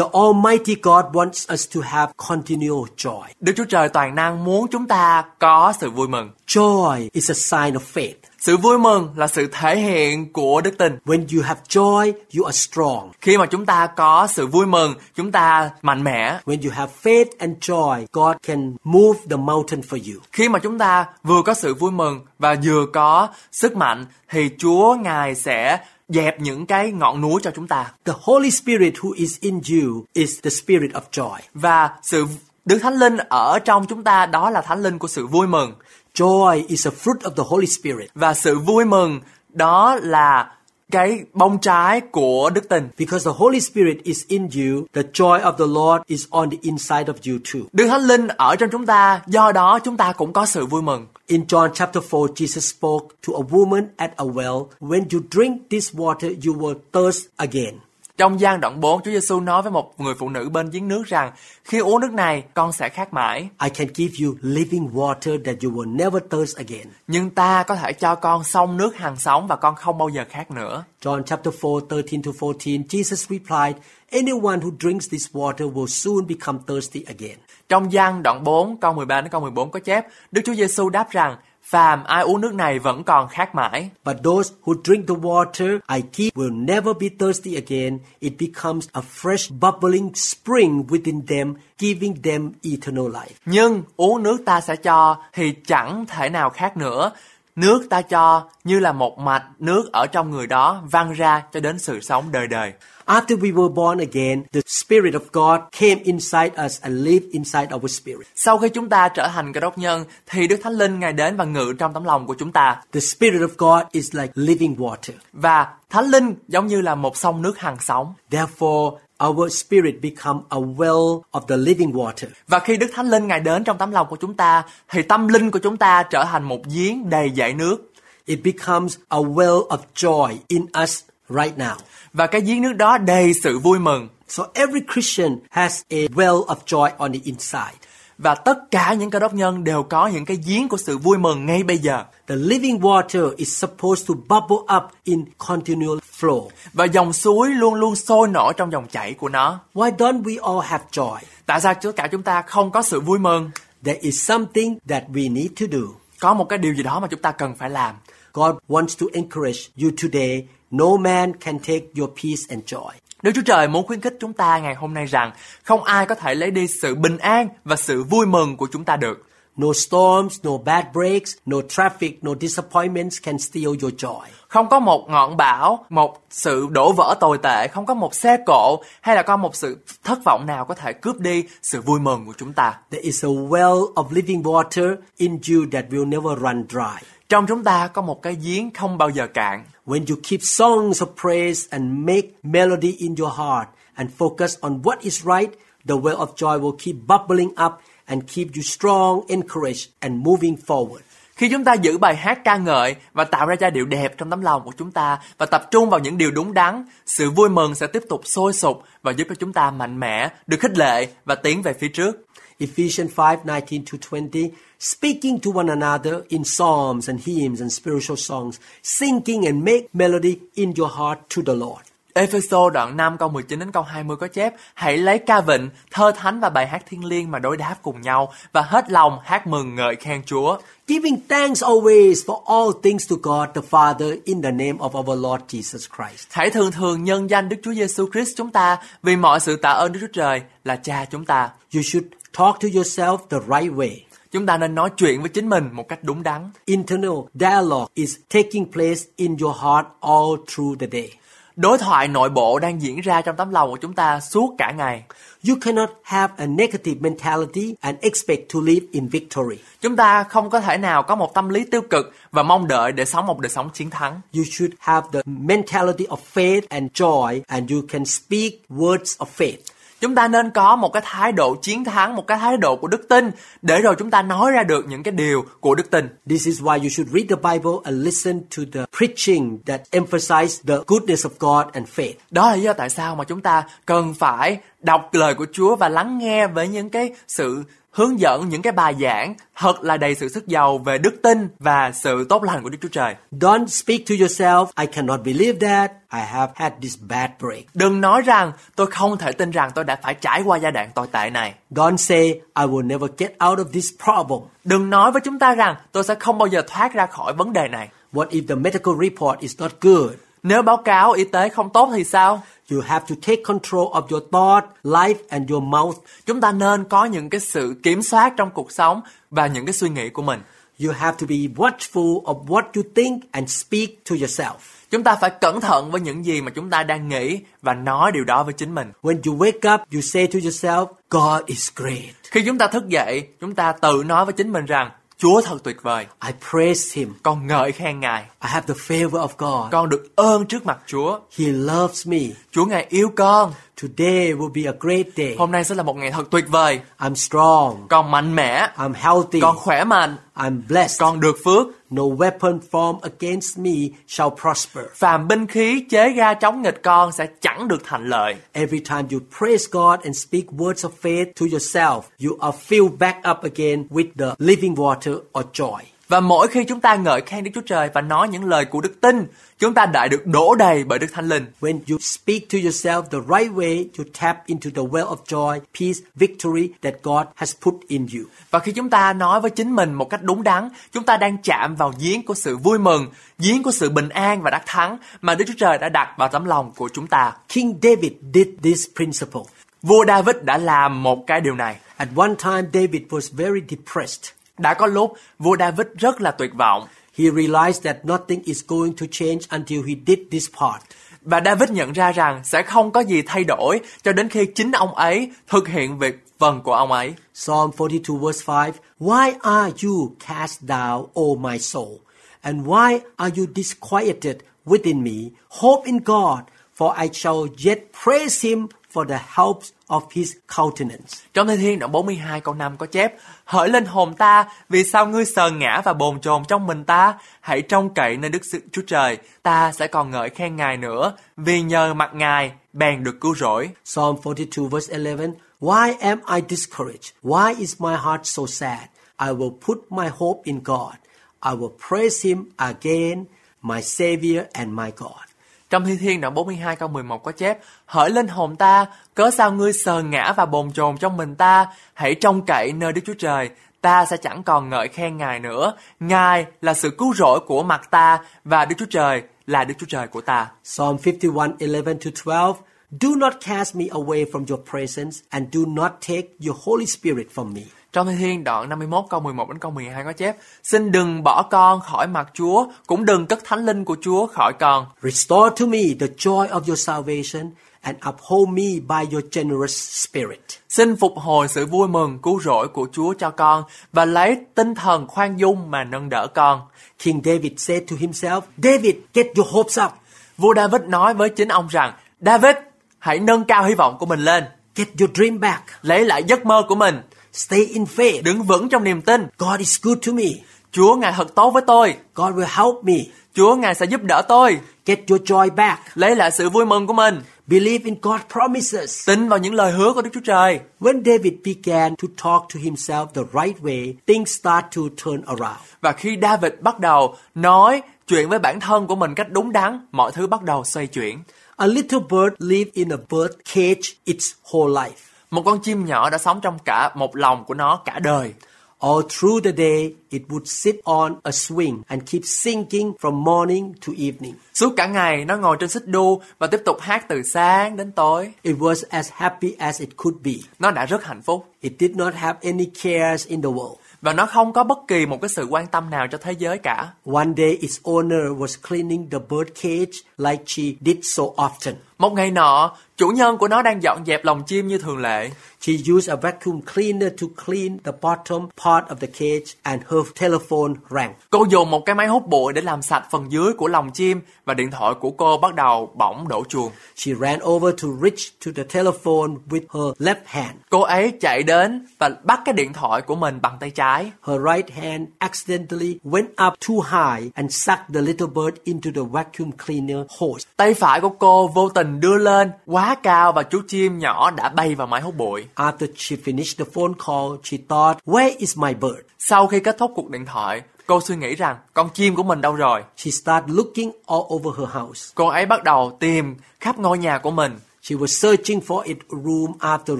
The Almighty God wants us to have continual joy. Đức Chúa Trời toàn năng muốn chúng ta có sự vui mừng. Joy is a sign of faith. Sự vui mừng là sự thể hiện của đức tin. When you have joy, you are strong. Khi mà chúng ta có sự vui mừng, chúng ta mạnh mẽ. When you have faith and joy, God can move the mountain for you. Khi mà chúng ta vừa có sự vui mừng và vừa có sức mạnh thì Chúa Ngài sẽ dẹp những cái ngọn núi cho chúng ta. The Holy Spirit who is in you is the spirit of joy. Và sự Đức Thánh Linh ở trong chúng ta đó là Thánh Linh của sự vui mừng. Joy is a fruit of the Holy Spirit. Và sự vui mừng đó là cái bông trái của đức tin. Because the Holy Spirit is in you, the joy of the Lord is on the inside of you too. Đức Thánh Linh ở trong chúng ta, do đó chúng ta cũng có sự vui mừng. In John chapter 4, Jesus spoke to a woman at a well, When you drink this water, you will thirst again. Trong gian đoạn 4, Chúa Giêsu nói với một người phụ nữ bên giếng nước rằng, khi uống nước này, con sẽ khát mãi. I can give you living water that you will never thirst again. Nhưng ta có thể cho con sông nước hàng sống và con không bao giờ khát nữa. John chapter 4, 13 to 14, Jesus replied, Anyone who drinks this water will soon become thirsty again. Trong gian đoạn 4, câu 13 đến câu 14 có chép, Đức Chúa Giêsu đáp rằng, phàm ai uống nước này vẫn còn khát mãi. But those who drink the water I keep will never be thirsty again. It becomes a fresh bubbling spring within them, giving them eternal life. Nhưng uống nước ta sẽ cho thì chẳng thể nào khác nữa. Nước ta cho như là một mạch nước ở trong người đó văng ra cho đến sự sống đời đời. After we were born again, the Spirit of God came inside us and lived inside our spirit. Sau khi chúng ta trở thành cơ đốc nhân thì Đức Thánh Linh Ngài đến và ngự trong tấm lòng của chúng ta. The Spirit of God is like living water. Và Thánh Linh giống như là một sông nước hằng sống. Therefore, our spirit become a well of the living water. Và khi Đức Thánh Linh Ngài đến trong tấm lòng của chúng ta thì tâm linh của chúng ta trở thành một giếng đầy dải nước. It becomes a well of joy in us right now. Và cái giếng nước đó đầy sự vui mừng. So every Christian has a well of joy on the inside. Và tất cả những cơ đốc nhân đều có những cái giếng của sự vui mừng ngay bây giờ. The living water is supposed to bubble up in continual flow. Và dòng suối luôn luôn sôi nổi trong dòng chảy của nó. Why don't we all have joy? Tại sao tất cả chúng ta không có sự vui mừng? There is something that we need to do. Có một cái điều gì đó mà chúng ta cần phải làm. God wants to encourage you today. No man can take your peace and joy. Đức Chúa Trời muốn khuyến khích chúng ta ngày hôm nay rằng không ai có thể lấy đi sự bình an và sự vui mừng của chúng ta được. No storms, no bad breaks, no traffic, no disappointments can steal your joy. Không có một ngọn bão, một sự đổ vỡ tồi tệ, không có một xe cộ hay là có một sự thất vọng nào có thể cướp đi sự vui mừng của chúng ta. There is a well of living water in you that will never run dry. Trong chúng ta có một cái giếng không bao giờ cạn. When you keep songs of praise and make melody in your heart and focus on what is right, the well of joy will keep bubbling up and keep you strong, encouraged and moving forward. Khi chúng ta giữ bài hát ca ngợi và tạo ra giai điệu đẹp trong tấm lòng của chúng ta và tập trung vào những điều đúng đắn, sự vui mừng sẽ tiếp tục sôi sục và giúp cho chúng ta mạnh mẽ, được khích lệ và tiến về phía trước. Ephesians 5 19 to 20, speaking to one another in psalms and hymns and spiritual songs, singing and make melody in your heart to the Lord. Ephesos đoạn 5 câu 19 đến câu 20 có chép Hãy lấy ca vịnh, thơ thánh và bài hát thiên liêng mà đối đáp cùng nhau và hết lòng hát mừng ngợi khen Chúa. Giving thanks always for all things to God the Father in the name of our Lord Jesus Christ. Hãy thường thường nhân danh Đức Chúa Giêsu Christ chúng ta vì mọi sự tạ ơn Đức Chúa Trời là Cha chúng ta. You should talk to yourself the right way. Chúng ta nên nói chuyện với chính mình một cách đúng đắn. Internal dialogue is taking place in your heart all through the day. Đối thoại nội bộ đang diễn ra trong tấm lòng của chúng ta suốt cả ngày. You cannot have a negative mentality and expect to live in victory. Chúng ta không có thể nào có một tâm lý tiêu cực và mong đợi để sống một đời sống chiến thắng. You should have the mentality of faith and joy and you can speak words of faith. Chúng ta nên có một cái thái độ chiến thắng, một cái thái độ của đức tin để rồi chúng ta nói ra được những cái điều của đức tin. This is why you should read the Bible and listen to the preaching that emphasize the goodness of God and faith. Đó là lý do tại sao mà chúng ta cần phải đọc lời của Chúa và lắng nghe với những cái sự hướng dẫn những cái bài giảng thật là đầy sự sức giàu về đức tin và sự tốt lành của Đức Chúa Trời. Don't speak to yourself, I cannot believe that. I have had this bad break. Đừng nói rằng tôi không thể tin rằng tôi đã phải trải qua giai đoạn tồi tệ này. Don't say, I will never get out of this problem. Đừng nói với chúng ta rằng tôi sẽ không bao giờ thoát ra khỏi vấn đề này. What if the medical report is not good? Nếu báo cáo y tế không tốt thì sao? You have to take control of your thought, life and your mouth. Chúng ta nên có những cái sự kiểm soát trong cuộc sống và những cái suy nghĩ của mình. You have to be watchful of what you think and speak to yourself. Chúng ta phải cẩn thận với những gì mà chúng ta đang nghĩ và nói điều đó với chính mình. When you wake up, you say to yourself, God is great. Khi chúng ta thức dậy, chúng ta tự nói với chính mình rằng Chúa thật tuyệt vời. I praise Him. Con ngợi khen Ngài. I have the favor of God. Con được ơn trước mặt Chúa. He loves me. Chúa Ngài yêu con. Today will be a great day. Hôm nay sẽ là một ngày thật tuyệt vời. I'm strong. Con mạnh mẽ. I'm healthy. Con khỏe mạnh. I'm blessed. Con được phước. No weapon formed against me shall prosper. Phàm binh khí chế ra chống nghịch con sẽ chẳng được thành lợi. Every time you praise God and speak words of faith to yourself, you are filled back up again with the living water or joy. Và mỗi khi chúng ta ngợi khen Đức Chúa Trời và nói những lời của đức tin, chúng ta lại được đổ đầy bởi Đức Thánh Linh. When you speak to yourself the right way, you tap into the well of joy, peace, victory that God has put in you. Và khi chúng ta nói với chính mình một cách đúng đắn, chúng ta đang chạm vào giếng của sự vui mừng, giếng của sự bình an và đắc thắng mà Đức Chúa Trời đã đặt vào tấm lòng của chúng ta. King David did this principle. Vua David đã làm một cái điều này. At one time, David was very depressed. Đã có lúc vua David rất là tuyệt vọng. He realized that nothing is going to change until he did this part. Và David nhận ra rằng sẽ không có gì thay đổi cho đến khi chính ông ấy thực hiện việc phần của ông ấy. Psalm 42 verse 5 Why are you cast down, O my soul? And why are you disquieted within me? Hope in God, for I shall yet praise him for the help of his countenance. Trong Thi Thiên đoạn 42 câu 5 có chép Hỡi lên hồn ta, vì sao ngươi sờ ngã và bồn chồn trong mình ta? Hãy trông cậy nơi Đức Chúa Trời, ta sẽ còn ngợi khen Ngài nữa, vì nhờ mặt Ngài bèn được cứu rỗi. Psalm 42 verse 11 Why am I discouraged? Why is my heart so sad? I will put my hope in God. I will praise him again, my Savior and my God. Trong Thi Thiên đoạn 42 câu 11 có chép Hỡi lên hồn ta, cớ sao ngươi sờ ngã và bồn chồn trong mình ta? Hãy trông cậy nơi Đức Chúa Trời, ta sẽ chẳng còn ngợi khen Ngài nữa. Ngài là sự cứu rỗi của mặt ta và Đức Chúa Trời là Đức Chúa Trời của ta. Psalm 51, 11-12 Do not cast me away from your presence and do not take your Holy Spirit from me. Trong Thi Thiên đoạn 51 câu 11 đến câu 12 có chép Xin đừng bỏ con khỏi mặt Chúa, cũng đừng cất thánh linh của Chúa khỏi con. Restore to me the joy of your salvation and uphold me by your generous spirit. Xin phục hồi sự vui mừng cứu rỗi của Chúa cho con và lấy tinh thần khoan dung mà nâng đỡ con. King David said to himself, David, get your hopes up. Vua David nói với chính ông rằng, David, hãy nâng cao hy vọng của mình lên, Get your dream back. lấy lại giấc mơ của mình, Stay in faith. đứng vững trong niềm tin. God is good to me. Chúa Ngài thật tốt với tôi, God will help me. Chúa Ngài sẽ giúp đỡ tôi, Get your joy back. lấy lại sự vui mừng của mình, Believe in God's promises. tin vào những lời hứa của Đức Chúa Trời. When David began to talk to himself the right way, things start to turn around. Và khi David bắt đầu nói chuyện với bản thân của mình cách đúng đắn, mọi thứ bắt đầu xoay chuyển. A little bird lived in a bird cage its whole life. Một con chim nhỏ đã sống trong cả một lòng của nó cả đời. All through the day, it would sit on a swing and keep singing from morning to evening. Suốt cả ngày nó ngồi trên xích đu và tiếp tục hát từ sáng đến tối. It was as happy as it could be. Nó đã rất hạnh phúc It did not have any cares in the world. và nó không có bất kỳ một cái sự quan tâm nào cho thế giới cả. One day, its owner was cleaning the bird cage like she did so often. Một ngày nọ, chủ nhân của nó đang dọn dẹp lồng chim như thường lệ. She used a vacuum cleaner to clean the bottom part of the cage and her telephone rang. Cô dùng một cái máy hút bụi để làm sạch phần dưới của lồng chim và điện thoại của cô bắt đầu bỗng đổ chuông. She ran over to reach to the telephone with her left hand. Cô ấy chạy đến và bắt cái điện thoại của mình bằng tay trái. Her right hand accidentally went up too high and sucked the little bird into the vacuum cleaner hose. Tay phải của cô vô tình đưa lên quá cao và chú chim nhỏ đã bay vào máy hút bụi. After she finished the phone call, she thought, Where is my bird? Sau khi kết thúc cuộc điện thoại, cô suy nghĩ rằng con chim của mình đâu rồi? She started looking all over her house. Cô ấy bắt đầu tìm khắp ngôi nhà của mình. She was searching for it room after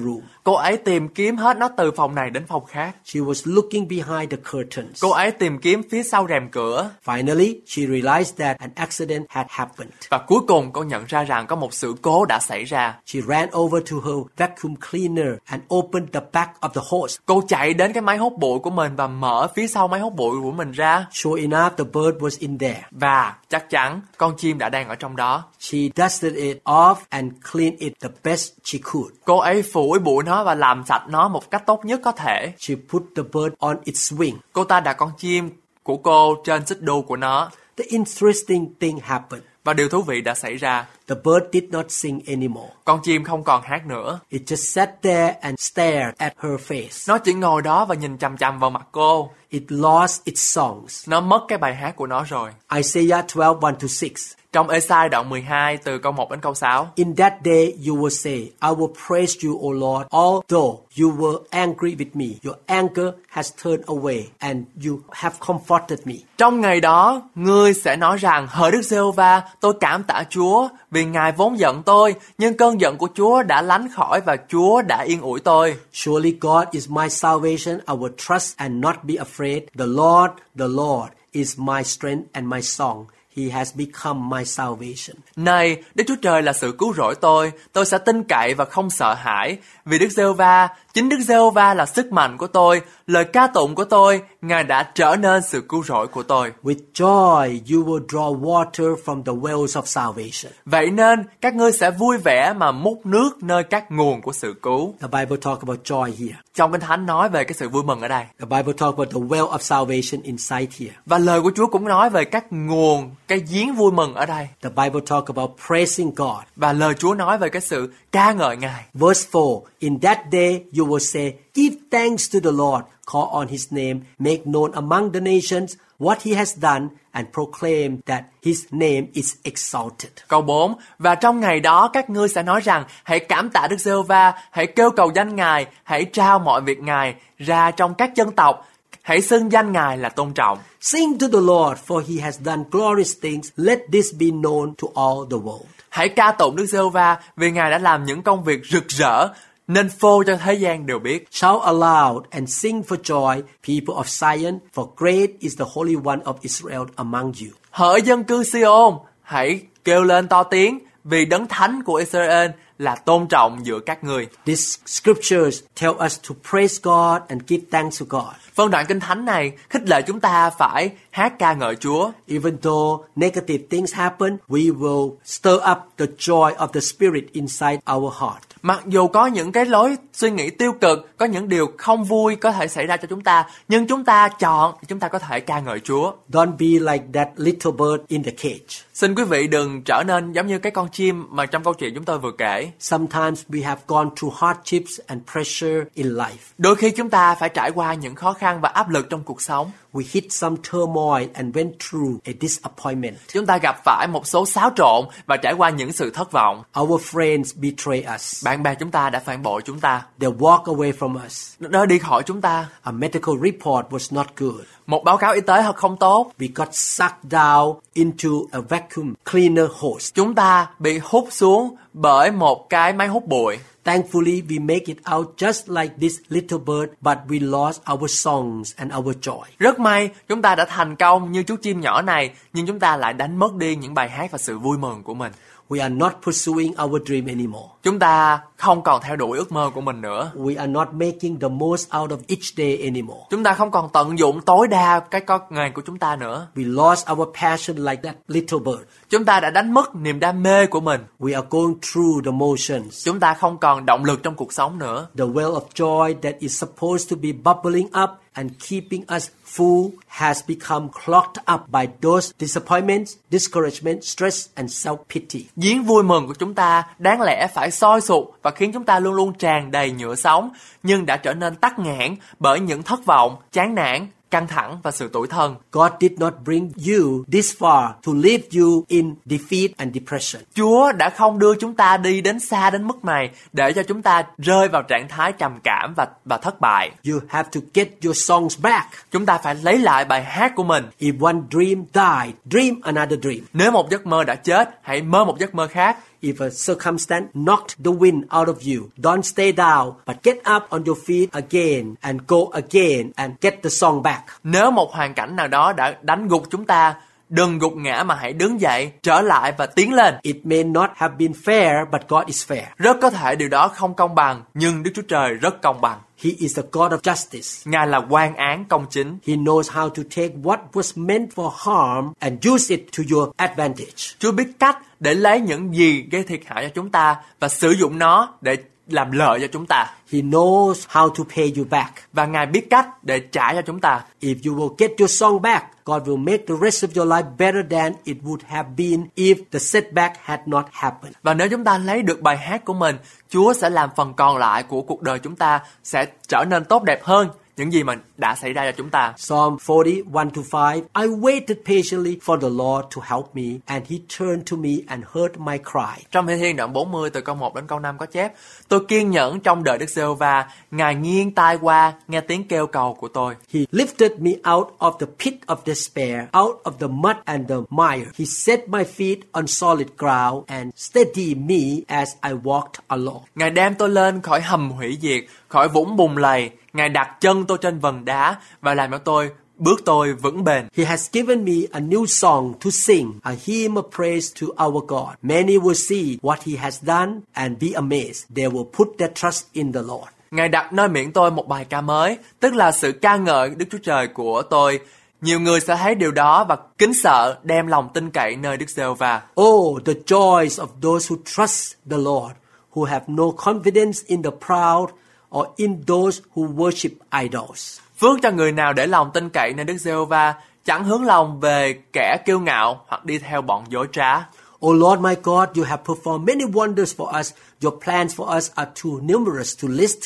room. Cô ấy tìm kiếm hết nó từ phòng này đến phòng khác. She was looking behind the curtains. Cô ấy tìm kiếm phía sau rèm cửa. Finally, she realized that an accident had happened. Và cuối cùng cô nhận ra rằng có một sự cố đã xảy ra. She ran over to her vacuum cleaner and opened the back of the hose. Cô chạy đến cái máy hút bụi của mình và mở phía sau máy hút bụi của mình ra. Sure enough, the bird was in there. Và chắc chắn con chim đã đang ở trong đó. She dusted it off and cleaned it the best she could. Cô ấy phủi bụi nó và làm sạch nó một cách tốt nhất có thể. She put the bird on its wing. Cô ta đặt con chim của cô trên xích đu của nó. The interesting thing happened. Và điều thú vị đã xảy ra. The bird did not sing anymore. Con chim không còn hát nữa. It just sat there and stared at her face. Nó chỉ ngồi đó và nhìn chằm chằm vào mặt cô. It lost its songs. Nó mất cái bài hát của nó rồi. Isaiah 12, 1 to 6. Trong Esai đoạn 12 từ câu 1 đến câu 6. In that day you will say, I will praise you, O Lord, although you were angry with me. Your anger has turned away and you have comforted me. Trong ngày đó, ngươi sẽ nói rằng, hỡi Đức giê va tôi cảm tạ Chúa vì Ngài vốn giận tôi, nhưng cơn giận của Chúa đã lánh khỏi và Chúa đã yên ủi tôi. Surely God is my salvation. I will trust and not be afraid. The Lord, the Lord is my strength and my song. He has become my salvation. Này, Đức Chúa Trời là sự cứu rỗi tôi, tôi sẽ tin cậy và không sợ hãi. Vì Đức giê va chính Đức giê va là sức mạnh của tôi, lời ca tụng của tôi, Ngài đã trở nên sự cứu rỗi của tôi. With joy you will draw water from the wells of salvation. Vậy nên, các ngươi sẽ vui vẻ mà múc nước nơi các nguồn của sự cứu. The Bible talk about joy here. Trong Kinh Thánh nói về cái sự vui mừng ở đây. The Bible talk about the well of salvation inside here. Và lời của Chúa cũng nói về các nguồn, cái giếng vui mừng ở đây. The Bible talk about praising God. Và lời Chúa nói về cái sự ca ngợi Ngài. Verse 4 In that day you will say, Give thanks to the Lord, call on his name, make known among the nations what he has done, and proclaim that his name is exalted. Câu 4 Và trong ngày đó các ngươi sẽ nói rằng Hãy cảm tạ Đức giê va Hãy kêu cầu danh Ngài Hãy trao mọi việc Ngài ra trong các dân tộc Hãy xưng danh Ngài là tôn trọng Sing to the Lord, for he has done glorious things. Let this be known to all the world. Hãy ca tụng Đức giê va Vì Ngài đã làm những công việc rực rỡ Nên phô cho thế gian đều biết Shout aloud and sing for joy, people of Zion, for great is the Holy One of Israel among you. Hỡi dân cư Siôn Hãy kêu lên to tiếng Vì đấng thánh của Israel là tôn trọng giữa các người. These scriptures tell us to praise God and give thanks to God. Phân đoạn kinh thánh này khích lệ chúng ta phải hát ca ngợi Chúa. Even though negative things happen, we will stir up the joy of the Spirit inside our heart. Mặc dù có những cái lối suy nghĩ tiêu cực, có những điều không vui có thể xảy ra cho chúng ta, nhưng chúng ta chọn chúng ta có thể ca ngợi Chúa. Don't be like that little bird in the cage. Xin quý vị đừng trở nên giống như cái con chim mà trong câu chuyện chúng tôi vừa kể. Sometimes we have gone through hardships and pressure in life. Đôi khi chúng ta phải trải qua những khó khăn và áp lực trong cuộc sống. We hit some turmoil and went through a disappointment. Chúng ta gặp phải một số xáo trộn và trải qua những sự thất vọng. Our friends betray us. Bạn bè chúng ta đã phản bội chúng ta. They walk away from us. Nó đi khỏi chúng ta. A medical report was not good. Một báo cáo y tế không tốt. We got sucked down into a vacuum cleaner hose. Chúng ta bị hút xuống bởi một cái máy hút bụi. Thankfully, we make it out just like this little bird, but we lost our songs and our joy. Rất may, chúng ta đã thành công như chú chim nhỏ này, nhưng chúng ta lại đánh mất đi những bài hát và sự vui mừng của mình. We are not pursuing our dream anymore. Chúng ta không còn theo đuổi ước mơ của mình nữa. We are not making the most out of each day anymore. Chúng ta không còn tận dụng tối đa cái con ngày của chúng ta nữa. We lost our passion like that little bird. Chúng ta đã đánh mất niềm đam mê của mình. We are going through the motions. Chúng ta không còn động lực trong cuộc sống nữa. The well of joy that is supposed to be bubbling up and keeping us full has become clogged up by those disappointments, discouragement, stress, and self-pity. Giếng vui mừng của chúng ta đáng lẽ phải sôi sụt và khiến chúng ta luôn luôn tràn đầy nhựa sống, nhưng đã trở nên tắc nghẽn bởi những thất vọng, chán nản, căng thẳng và sự tủi thân. God did not bring you this far to leave you in defeat and depression. Chúa đã không đưa chúng ta đi đến xa đến mức này để cho chúng ta rơi vào trạng thái trầm cảm và và thất bại. You have to get your songs back. Chúng ta phải lấy lại bài hát của mình. If one dream died, dream another dream. Nếu một giấc mơ đã chết, hãy mơ một giấc mơ khác. If a circumstance knocked the wind out of you, don't stay down, but get up on your feet again and go again and get the song back. Nếu một hoàn cảnh nào đó đã đánh gục chúng ta, đừng gục ngã mà hãy đứng dậy, trở lại và tiến lên. It may not have been fair, but God is fair. Rất có thể điều đó không công bằng, nhưng Đức Chúa Trời rất công bằng. He is the God of justice. Ngài là quan án công chính. He knows how to take what was meant for harm and use it to your advantage. Chúa biết cách để lấy những gì gây thiệt hại cho chúng ta và sử dụng nó để làm lợi cho chúng ta. He knows how to pay you back. Và Ngài biết cách để trả cho chúng ta. If you will get your song back, God will make the rest of your life better than it would have been if the setback had not happened. Và nếu chúng ta lấy được bài hát của mình, Chúa sẽ làm phần còn lại của cuộc đời chúng ta sẽ trở nên tốt đẹp hơn những gì mà đã xảy ra cho chúng ta. Psalm 40, 1 to 5. I waited patiently for the Lord to help me, and he turned to me and heard my cry. Trong Thi Thiên đoạn 40 từ câu 1 đến câu 5 có chép Tôi kiên nhẫn trong đợi Đức giê va Ngài nghiêng tai qua nghe tiếng kêu cầu của tôi. He lifted me out of the pit of despair, out of the mud and the mire. He set my feet on solid ground and steadied me as I walked along. Ngài đem tôi lên khỏi hầm hủy diệt, khỏi vũng bùn lầy. Ngài đặt chân tôi trên vần đá và làm cho tôi bước tôi vững bền. He has given me a new song to sing, a hymn of praise to our God. Many will see what he has done and be amazed. They will put their trust in the Lord. Ngài đặt nơi miệng tôi một bài ca mới, tức là sự ca ngợi Đức Chúa Trời của tôi. Nhiều người sẽ thấy điều đó và kính sợ đem lòng tin cậy nơi Đức giê va Oh, the joys of those who trust the Lord, who have no confidence in the proud or in those who worship idols. Phước cho người nào để lòng tin cậy nơi Đức giê va chẳng hướng lòng về kẻ kiêu ngạo hoặc đi theo bọn dối trá. O Lord my God, you have performed many wonders for us. Your plans for us are too numerous to list.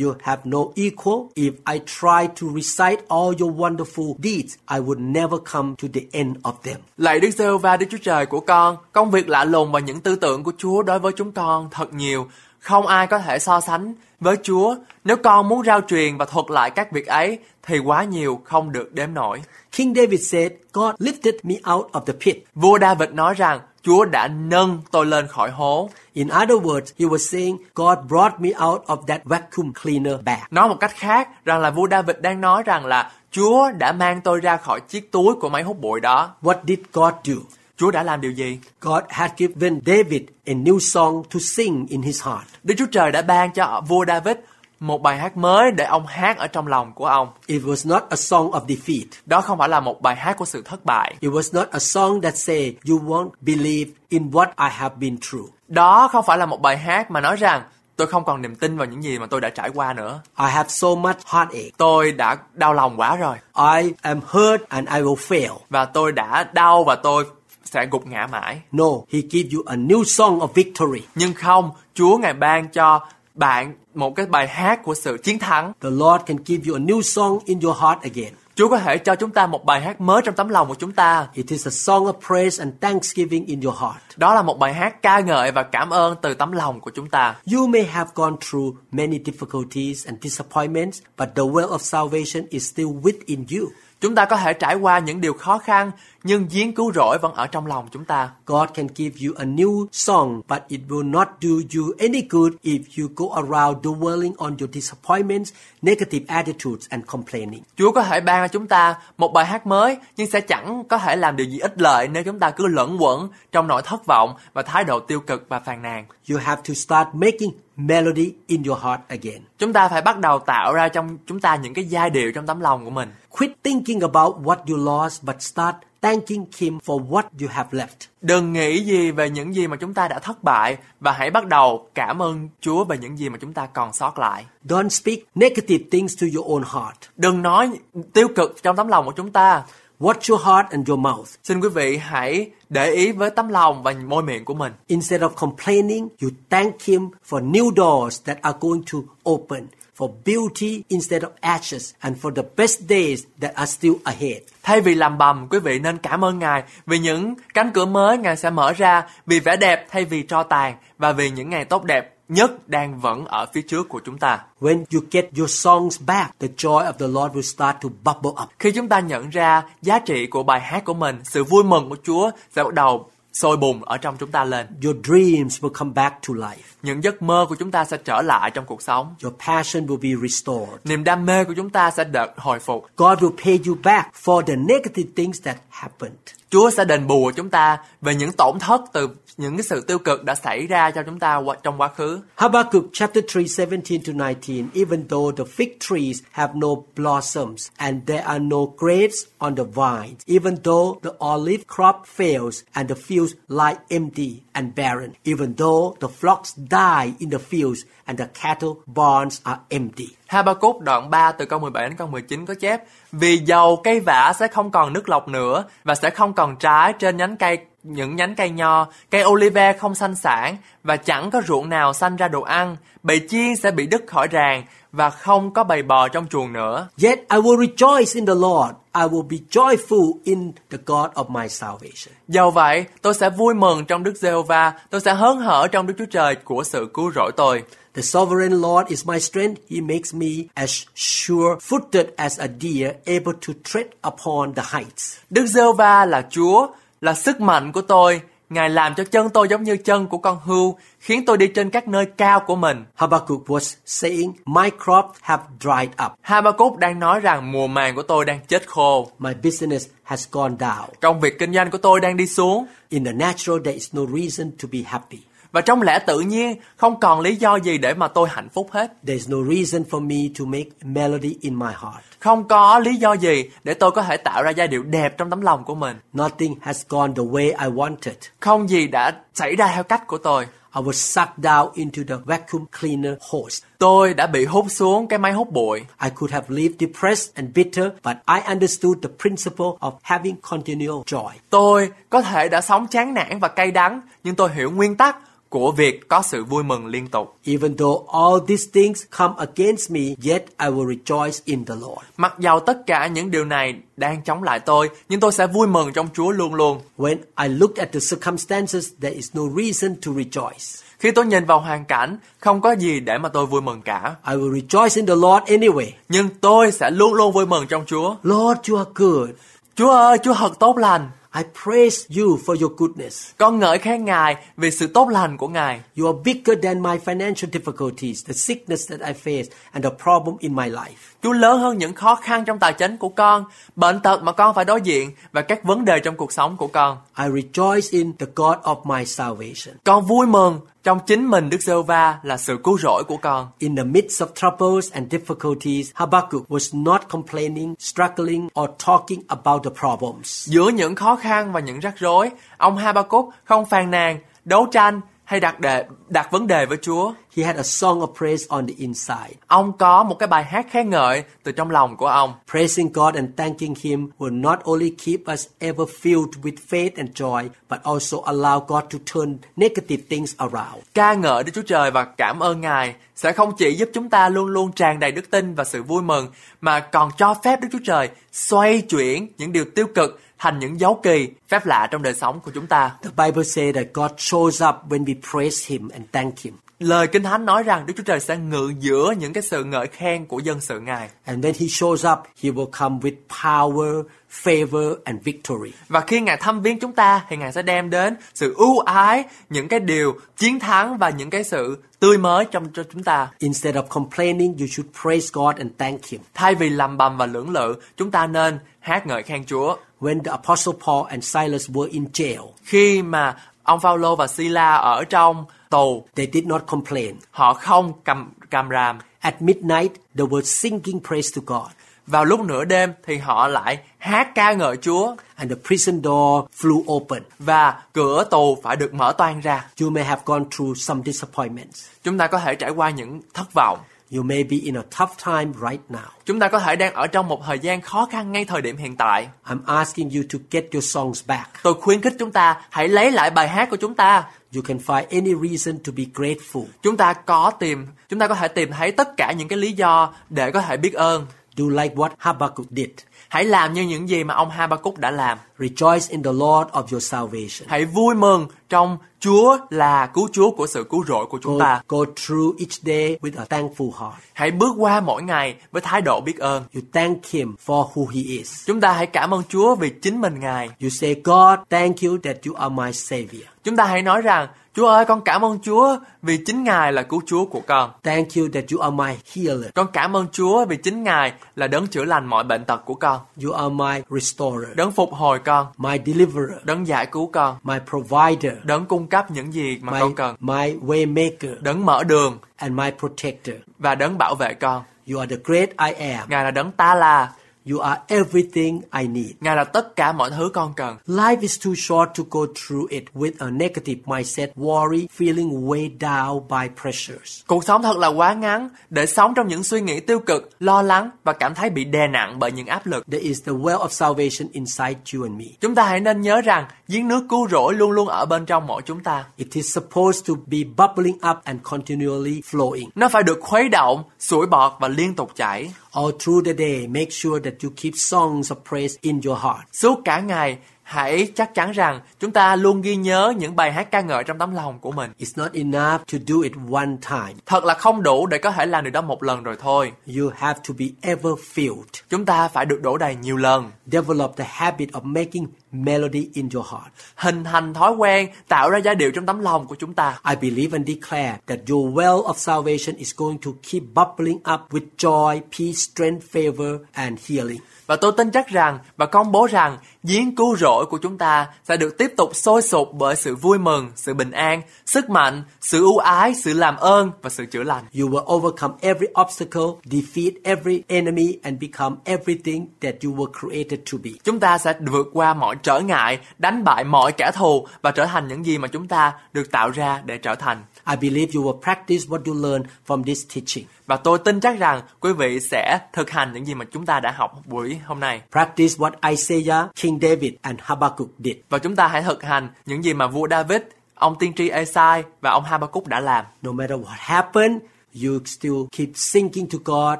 You have no equal. If I try to recite all your wonderful deeds, I would never come to the end of them. Lạy Đức giê va Đức Chúa Trời của con, công việc lạ lùng và những tư tưởng của Chúa đối với chúng con thật nhiều. Không ai có thể so sánh với Chúa. Nếu con muốn rao truyền và thuật lại các việc ấy, thì quá nhiều không được đếm nổi. King David said, God lifted me out of the pit. Vua David nói rằng, Chúa đã nâng tôi lên khỏi hố. In other words, he was saying, God brought me out of that vacuum cleaner bag. Nói một cách khác, rằng là vua David đang nói rằng là Chúa đã mang tôi ra khỏi chiếc túi của máy hút bụi đó. What did God do? Chúa đã làm điều gì? God had given David a new song to sing in his heart. Đức Chúa Trời đã ban cho vua David một bài hát mới để ông hát ở trong lòng của ông. It was not a song of defeat. Đó không phải là một bài hát của sự thất bại. It was not a song that say you won't believe in what I have been through. Đó không phải là một bài hát mà nói rằng tôi không còn niềm tin vào những gì mà tôi đã trải qua nữa. I have so much heartache. Tôi đã đau lòng quá rồi I am hurt and I will fail. và tôi đã đau và tôi sẽ gục ngã mãi. No, he give you a new song of victory. Nhưng không, Chúa ngài ban cho bạn một cái bài hát của sự chiến thắng. The Lord can give you a new song in your heart again. Chúa có thể cho chúng ta một bài hát mới trong tấm lòng của chúng ta. It is a song of praise and thanksgiving in your heart. Đó là một bài hát ca ngợi và cảm ơn từ tấm lòng của chúng ta. You may have gone through many difficulties and disappointments, but the well of salvation is still within you. Chúng ta có thể trải qua những điều khó khăn, nhưng giếng cứu rỗi vẫn ở trong lòng chúng ta. God can give you a new song, but it will not do you any good if you go around dwelling on your disappointments, negative attitudes, and complaining. Chúa có thể ban cho chúng ta một bài hát mới, nhưng sẽ chẳng có thể làm điều gì ích lợi nếu chúng ta cứ lẫn quẩn trong nỗi thất vọng và thái độ tiêu cực và phàn nàn. You have to start making melody in your heart again. Chúng ta phải bắt đầu tạo ra trong chúng ta những cái giai điệu trong tấm lòng của mình. Quit thinking about what you lost, but start thanking Him for what you have left. Đừng nghĩ gì về những gì mà chúng ta đã thất bại và hãy bắt đầu cảm ơn Chúa về những gì mà chúng ta còn sót lại. Don't speak negative things to your own heart. Đừng nói tiêu cực trong tấm lòng của chúng ta. Watch your heart and your mouth. Xin quý vị hãy để ý với tấm lòng và môi miệng của mình. Instead of complaining, you thank Him for new doors that are going to open, for beauty instead of ashes, and for the best days that are still ahead. Thay vì làm bầm, quý vị nên cảm ơn Ngài vì những cánh cửa mới Ngài sẽ mở ra, vì vẻ đẹp thay vì tro tàn và vì những ngày tốt đẹp nhất đang vẫn ở phía trước của chúng ta. When you get your songs back, the joy of the Lord will start to bubble up. Khi chúng ta nhận ra giá trị của bài hát của mình, sự vui mừng của Chúa sẽ bắt đầu sôi bùng ở trong chúng ta lên. Your dreams will come back to life. Những giấc mơ của chúng ta sẽ trở lại trong cuộc sống. Your passion will be restored. Niềm đam mê của chúng ta sẽ được hồi phục. God will pay you back for the negative things that happened. Chúa sẽ đền bù chúng ta về những tổn thất từ những cái sự tiêu cực đã xảy ra cho chúng ta trong quá khứ. Habakkuk chapter 3 17 to 19 Even though the fig trees have no blossoms and there are no grapes on the vines even though the olive crop fails and the fields lie empty and barren even though the flocks die in the fields and the cattle barns are empty. Habakkuk đoạn 3 từ câu 17 đến câu 19 có chép, Vì dầu cây vả sẽ không còn nước lọc nữa và sẽ không còn trái trên nhánh cây những nhánh cây nho, cây olive không sanh sản và chẳng có ruộng nào sanh ra đồ ăn, bầy chiên sẽ bị đứt khỏi ràng và không có bầy bò trong chuồng nữa. Yet I will rejoice in the Lord. I will be joyful in the God of my salvation. Dầu vậy, tôi sẽ vui mừng trong Đức Giê-hô-va, tôi sẽ hớn hở trong Đức Chúa Trời của sự cứu rỗi tôi. The sovereign Lord is my strength. He makes me as sure-footed as a deer, able to tread upon the heights. Đức Giê-hô-va là Chúa, là sức mạnh của tôi. Ngài làm cho chân tôi giống như chân của con hươu, khiến tôi đi trên các nơi cao của mình. Habakkuk was saying, My crops have dried up. Habakkuk đang nói rằng mùa màng của tôi đang chết khô. My business has gone down. Công việc kinh doanh của tôi đang đi xuống. In the natural, there is no reason to be happy. Và trong lẽ tự nhiên, không còn lý do gì để mà tôi hạnh phúc hết. There is no reason for me to make melody in my heart. Không có lý do gì để tôi có thể tạo ra giai điệu đẹp trong tấm lòng của mình. Nothing has gone the way I wanted. Không gì đã xảy ra theo cách của tôi. I was sucked down into the vacuum cleaner hose. Tôi đã bị hút xuống cái máy hút bụi. I could have lived depressed and bitter, but I understood the principle of having continual joy. Tôi có thể đã sống chán nản và cay đắng, nhưng tôi hiểu nguyên tắc của việc có sự vui mừng liên tục. Even though all these things come against me, yet I will rejoice in the Lord. Mặc dầu tất cả những điều này đang chống lại tôi, nhưng tôi sẽ vui mừng trong Chúa luôn luôn. When I look at the circumstances, there is no reason to rejoice. Khi tôi nhìn vào hoàn cảnh, không có gì để mà tôi vui mừng cả. I will rejoice in the Lord anyway. Nhưng tôi sẽ luôn luôn vui mừng trong Chúa. Lord, you are good. Chúa ơi, Chúa thật tốt lành. I praise you for your goodness. Con ngợi khen Ngài vì sự tốt lành của Ngài. You are bigger than my financial difficulties, the sickness that I face, and the problem in my life. Chúa lớn hơn những khó khăn trong tài chính của con, bệnh tật mà con phải đối diện và các vấn đề trong cuộc sống của con. I rejoice in the God of my salvation. Con vui mừng trong chính mình Đức giê va là sự cứu rỗi của con. In the midst of troubles and difficulties, Habakkuk was not complaining, struggling, or talking about the problems. Giữa những khó khăn và những rắc rối, ông Habakkuk không phàn nàn, đấu tranh hay đặt đề đặt vấn đề với Chúa. He had a song of praise on the inside. Ông có một cái bài hát khen ngợi từ trong lòng của ông. Praising God and thanking Him will not only keep us ever filled with faith and joy, but also allow God to turn negative things around. Ca ngợi Đức Chúa Trời và cảm ơn Ngài sẽ không chỉ giúp chúng ta luôn luôn tràn đầy đức tin và sự vui mừng, mà còn cho phép Đức Chúa Trời xoay chuyển những điều tiêu cực thành những dấu kỳ, phép lạ trong đời sống của chúng ta. The Bible says that God shows up when we praise Him and thank Him. lời Kinh Thánh nói rằng Đức Chúa Trời sẽ ngự giữa những cái sự ngợi khen của dân sự Ngài. And when he shows up, he will come with power, favor, and victory. Và khi Ngài thăm viếng chúng ta thì Ngài sẽ đem đến sự ưu ái, những cái điều chiến thắng và những cái sự tươi mới trong cho chúng ta. Instead of complaining, you should praise God and thank him. Thay vì lầm bầm và lưỡng lự, chúng ta nên hát ngợi khen Chúa. When the Apostle Paul and Silas were in jail, Khi mà ông Phaolô và Sila ở trong tù, they did not complain. họ không cầm càm ràm. At midnight, they were singing praise to God. Vào lúc nửa đêm thì họ lại hát ca ngợi Chúa And the prison door flew open. và cửa tù phải được mở toang ra. You may have gone through some disappointments. Chúng ta có thể trải qua những thất vọng. You may be in a tough time right now. Chúng ta có thể đang ở trong một thời gian khó khăn ngay thời điểm hiện tại. I'm asking you to get your songs back. Tôi khuyến khích chúng ta hãy lấy lại bài hát của chúng ta. You can find any reason to be grateful. Chúng ta có tìm, chúng ta có thể tìm thấy tất cả những cái lý do để có thể biết ơn. Do like what Habakkuk did. Hãy làm như những gì mà ông Habakkuk đã làm. Rejoice in the Lord of your salvation. Hãy vui mừng trong Chúa là cứu Chúa của sự cứu rỗi của chúng Go, ta. go through each day with a thankful heart. Hãy bước qua mỗi ngày với thái độ biết ơn. You thank Him for who He is. Chúng ta hãy cảm ơn Chúa vì chính mình Ngài. You say, God, thank you that you are my Savior. Chúng ta hãy nói rằng, Chúa ơi, con cảm ơn Chúa vì chính Ngài là cứu Chúa của con. Thank you that you are my healer. Con cảm ơn Chúa vì chính Ngài là đấng chữa lành mọi bệnh tật của con, You are my restorer, đấng phục hồi con, my deliverer, đấng giải cứu con, my provider, đấng cung cấp những gì mà my, con cần, my way maker, đấng mở đường and my protector. và đấng bảo vệ con. You are the great I am. Ngài là đấng ta là, You are everything I need. Ngài là tất cả mọi thứ con cần. Life is too short to go through it with a negative mindset, worry, feeling weighed down by pressures. Cuộc sống thật là quá ngắn để sống trong những suy nghĩ tiêu cực, lo lắng và cảm thấy bị đè nặng bởi những áp lực. There is the well of salvation inside you and me. Chúng ta hãy nên nhớ rằng giếng nước cứu rỗi luôn luôn ở bên trong mỗi chúng ta. It is supposed to be bubbling up and continually flowing. Nó phải được khuấy động, sủi bọt và liên tục chảy. All through the day, make sure that you keep songs of praise in your heart. Suốt cả ngày, hãy chắc chắn rằng chúng ta luôn ghi nhớ những bài hát ca ngợi trong tấm lòng của mình. It's not enough to do it one time. Thật là không đủ để có thể làm điều đó một lần rồi thôi. You have to be ever filled. Chúng ta phải được đổ đầy nhiều lần. Develop the habit of making melody in your heart. Hình thành thói quen tạo ra giai điệu trong tấm lòng của chúng ta. I believe and declare that your well of salvation is going to keep bubbling up with joy, peace, strength, favor, and healing. Và tôi tin chắc rằng và công bố rằng giếng cứu rỗi của chúng ta sẽ được tiếp tục sôi sục bởi sự vui mừng, sự bình an, sức mạnh, sự ưu ái, sự làm ơn và sự chữa lành. You will overcome every obstacle, defeat every enemy, and become everything that you were created to be. Chúng ta sẽ vượt qua mọi trở ngại, đánh bại mọi kẻ thù và trở thành những gì mà chúng ta được tạo ra để trở thành. I believe you will practice what you learn from this teaching. Và tôi tin chắc rằng quý vị sẽ thực hành những gì mà chúng ta đã học buổi hôm nay. Practice what Isaiah, King David, and Habakkuk did. Và chúng ta hãy thực hành những gì mà vua David, ông tiên tri Esai và ông Habakkuk đã làm. No matter what happened, you still keep singing to God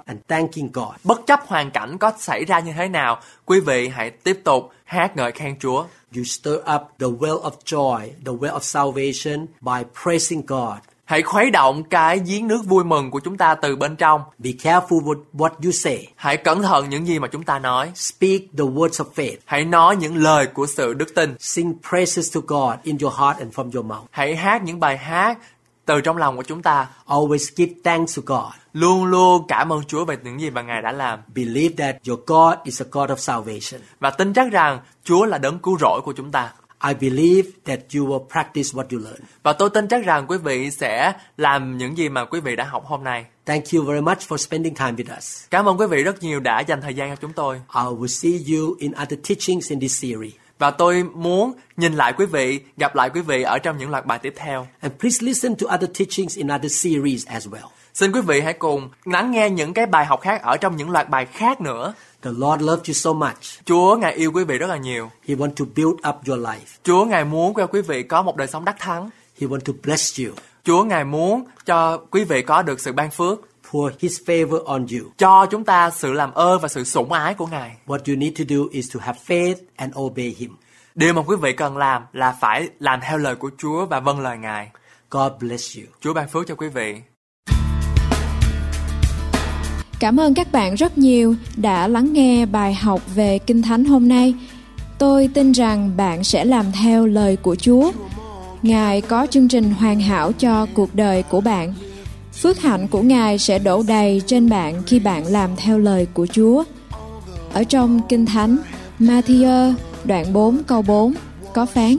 and thanking God. Bất chấp hoàn cảnh có xảy ra như thế nào, quý vị hãy tiếp tục hát ngợi khen Chúa. You stir up the well of joy, the well of salvation by praising God. Hãy khuấy động cái giếng nước vui mừng của chúng ta từ bên trong. Be careful with what you say. Hãy cẩn thận những gì mà chúng ta nói. Speak the words of faith. Hãy nói những lời của sự đức tin. Sing praises to God in your heart and from your mouth. Hãy hát những bài hát từ trong lòng của chúng ta. Always give thanks to God. Luôn luôn cảm ơn Chúa về những gì mà Ngài đã làm. Believe that your God is a God of salvation. Và tin chắc rằng Chúa là đấng cứu rỗi của chúng ta. I believe that you will practice what you learn. Và tôi tin chắc rằng quý vị sẽ làm những gì mà quý vị đã học hôm nay. Thank you very much for spending time with us. Cảm ơn quý vị rất nhiều đã dành thời gian cho chúng tôi. I will see you in other teachings in this series. Và tôi muốn nhìn lại quý vị, gặp lại quý vị ở trong những loạt bài tiếp theo. And please listen to other teachings in other series as well. Xin quý vị hãy cùng lắng nghe những cái bài học khác ở trong những loạt bài khác nữa. The Lord loves you so much. Chúa Ngài yêu quý vị rất là nhiều. He wants to build up your life. Chúa Ngài muốn cho quý vị có một đời sống đắc thắng. He wants to bless you, Chúa Ngài muốn cho quý vị có được sự ban phước, pour His favor on you. cho chúng ta sự làm ơn và sự sủng ái của Ngài. What you need to do is to have faith and obey Him. Điều mà quý vị cần làm là phải làm theo lời của Chúa và vâng lời Ngài. God bless you. Chúa ban phước cho quý vị. Cảm ơn các bạn rất nhiều đã lắng nghe bài học về Kinh Thánh hôm nay. Tôi tin rằng bạn sẽ làm theo lời của Chúa. Ngài có chương trình hoàn hảo cho cuộc đời của bạn. Phước hạnh của Ngài sẽ đổ đầy trên bạn khi bạn làm theo lời của Chúa. Ở trong Kinh Thánh, Matthew đoạn 4 câu 4 có phán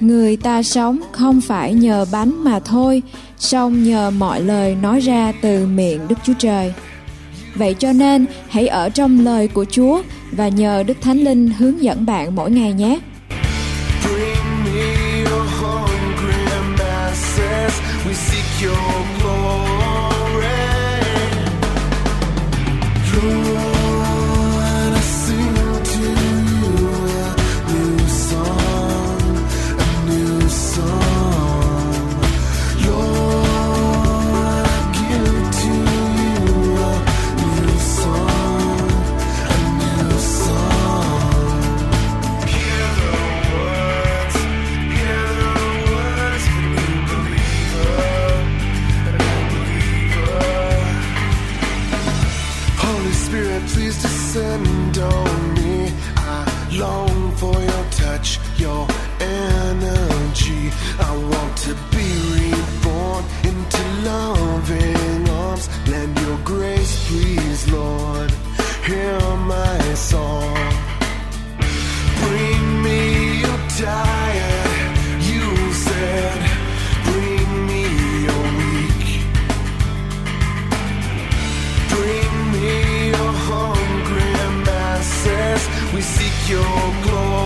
Người ta sống không phải nhờ bánh mà thôi, song nhờ mọi lời nói ra từ miệng Đức Chúa Trời. Vậy cho nên hãy ở trong lời của Chúa và nhờ Đức Thánh Linh hướng dẫn bạn mỗi ngày nhé. Bring me your hungry masses. We seek your We seek your glory.